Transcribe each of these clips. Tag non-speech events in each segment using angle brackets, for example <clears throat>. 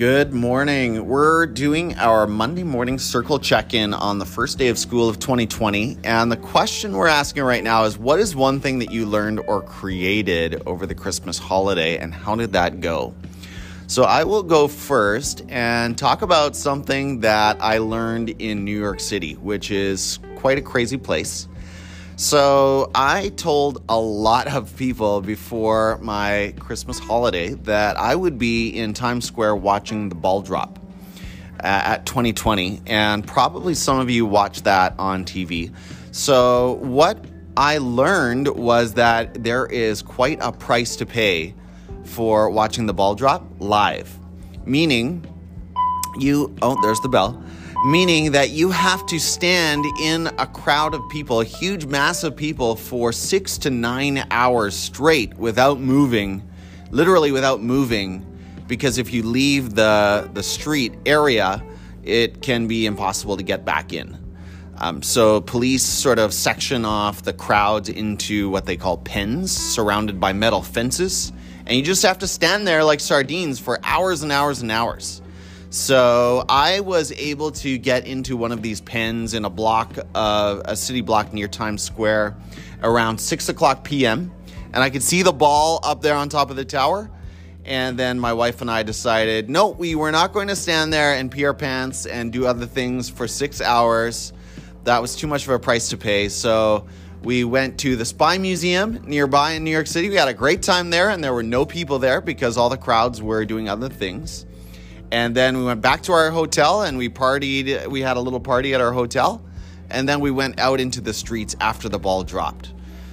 Good morning. We're doing our Monday morning circle check in on the first day of school of 2020. And the question we're asking right now is what is one thing that you learned or created over the Christmas holiday, and how did that go? So, I will go first and talk about something that I learned in New York City, which is quite a crazy place. So, I told a lot of people before my Christmas holiday that I would be in Times Square watching the ball drop uh, at 2020, and probably some of you watched that on TV. So, what I learned was that there is quite a price to pay for watching the ball drop live, meaning you, oh, there's the bell meaning that you have to stand in a crowd of people, a huge mass of people, for six to nine hours straight without moving, literally without moving, because if you leave the, the street area, it can be impossible to get back in. Um, so, police sort of section off the crowds into what they call pens surrounded by metal fences, and you just have to stand there like sardines for hours and hours and hours. So I was able to get into one of these pens in a block of a city block near Times Square around six o'clock p.m. And I could see the ball up there on top of the tower. And then my wife and I decided, no, we were not going to stand there and pee our pants and do other things for six hours. That was too much of a price to pay. So we went to the Spy Museum nearby in New York City. We had a great time there, and there were no people there because all the crowds were doing other things. And then we went back to our hotel and we partied. We had a little party at our hotel. And then we went out into the streets after the ball dropped.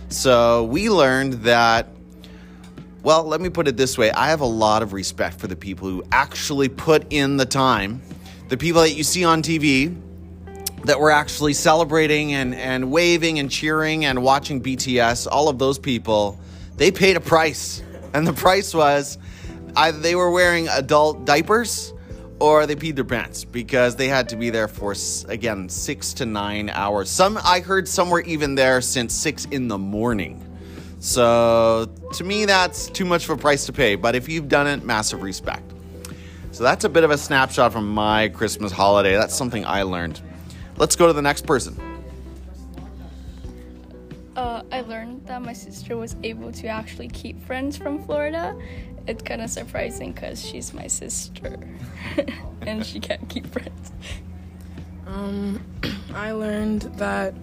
So we learned that, well, let me put it this way I have a lot of respect for the people who actually put in the time, the people that you see on TV that were actually celebrating and, and waving and cheering and watching BTS, all of those people, they paid a price. And the price was either they were wearing adult diapers or they peed their pants because they had to be there for again six to nine hours. Some I heard some were even there since six in the morning. So to me, that's too much of a price to pay. But if you've done it, massive respect. So that's a bit of a snapshot from my Christmas holiday. That's something I learned. Let's go to the next person. Uh, I learned that my sister was able to actually keep friends from Florida. It's kind of surprising because she's my sister <laughs> and she can't keep friends. Um, <clears throat> I learned that,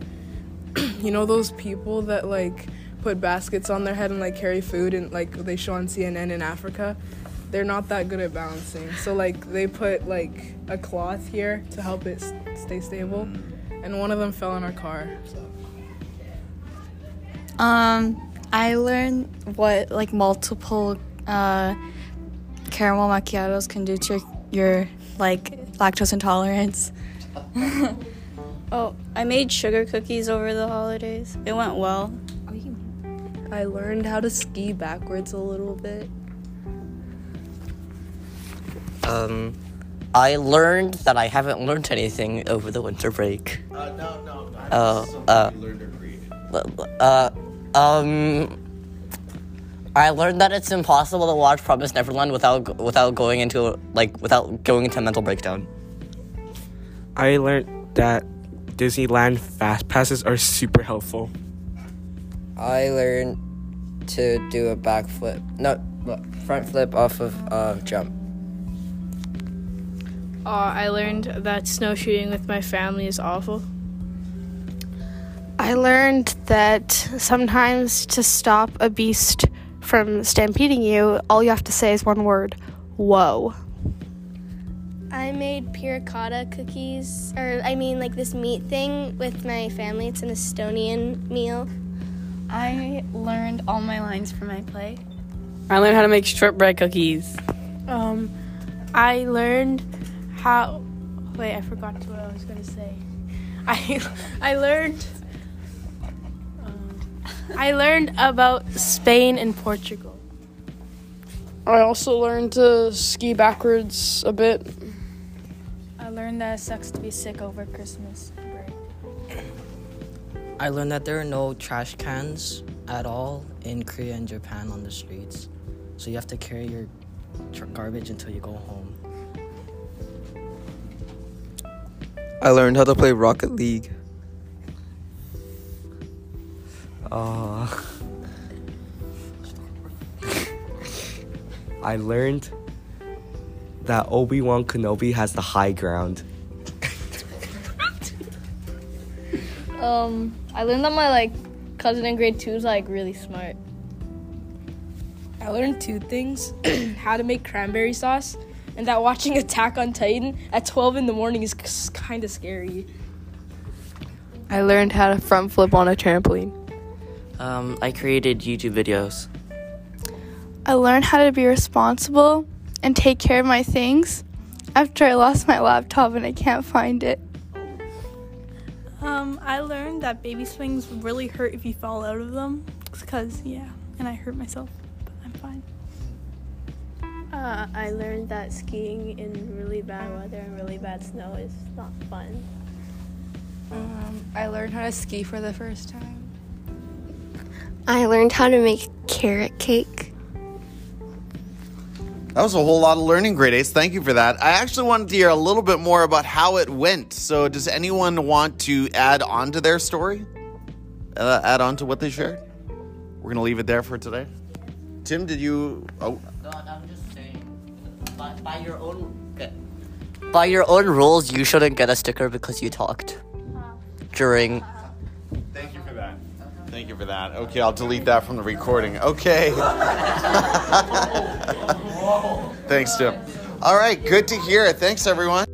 <clears throat> you know, those people that like put baskets on their head and like carry food and like they show on CNN in Africa, they're not that good at balancing. So like they put like a cloth here to help it stay stable, and one of them fell in our car. So. Um, I learned what like multiple uh, caramel macchiatos can do to your, your like lactose intolerance. <laughs> oh, I made sugar cookies over the holidays. It went well. I learned how to ski backwards a little bit. Um, I learned that I haven't learned anything over the winter break. Uh, no, no, no. Uh, uh, learned or created. Uh, um, I learned that it's impossible to watch Promise Neverland without without going into like without going into a mental breakdown. I learned that Disneyland fast passes are super helpful. I learned to do a backflip, no, front flip off of a uh, jump. Uh, I learned that snowshoeing with my family is awful. I learned that sometimes to stop a beast from stampeding you, all you have to say is one word whoa. I made piracotta cookies, or I mean, like this meat thing with my family. It's an Estonian meal. I learned all my lines for my play. I learned how to make shortbread cookies. Um, I learned how. Wait, I forgot what I was gonna say. <laughs> I I learned I learned about Spain and Portugal. I also learned to ski backwards a bit. I learned that it sucks to be sick over Christmas break. I learned that there are no trash cans at all in Korea and Japan on the streets. So you have to carry your garbage until you go home. I learned how to play Rocket League. Uh, <laughs> I learned that Obi Wan Kenobi has the high ground. Um, I learned that my like cousin in grade two is like really smart. I learned two things <clears throat> how to make cranberry sauce, and that watching <laughs> Attack on Titan at 12 in the morning is kind of scary. I learned how to front flip on a trampoline. Um, I created YouTube videos. I learned how to be responsible and take care of my things after I lost my laptop and I can't find it. Um, I learned that baby swings really hurt if you fall out of them. Because, yeah, and I hurt myself, but I'm fine. Uh, I learned that skiing in really bad weather and really bad snow is not fun. Um, I learned how to ski for the first time. I learned how to make carrot cake. That was a whole lot of learning, grade eights. Thank you for that. I actually wanted to hear a little bit more about how it went. So, does anyone want to add on to their story? Uh, add on to what they shared? We're going to leave it there for today. Tim, did you. Oh. No, I'm just saying. By, by your own. By your own rules, you shouldn't get a sticker because you talked during. Thank you for that. Thank you for that. Okay, I'll delete that from the recording. Okay. <laughs> Thanks, Tim. All right, good to hear. It. Thanks, everyone.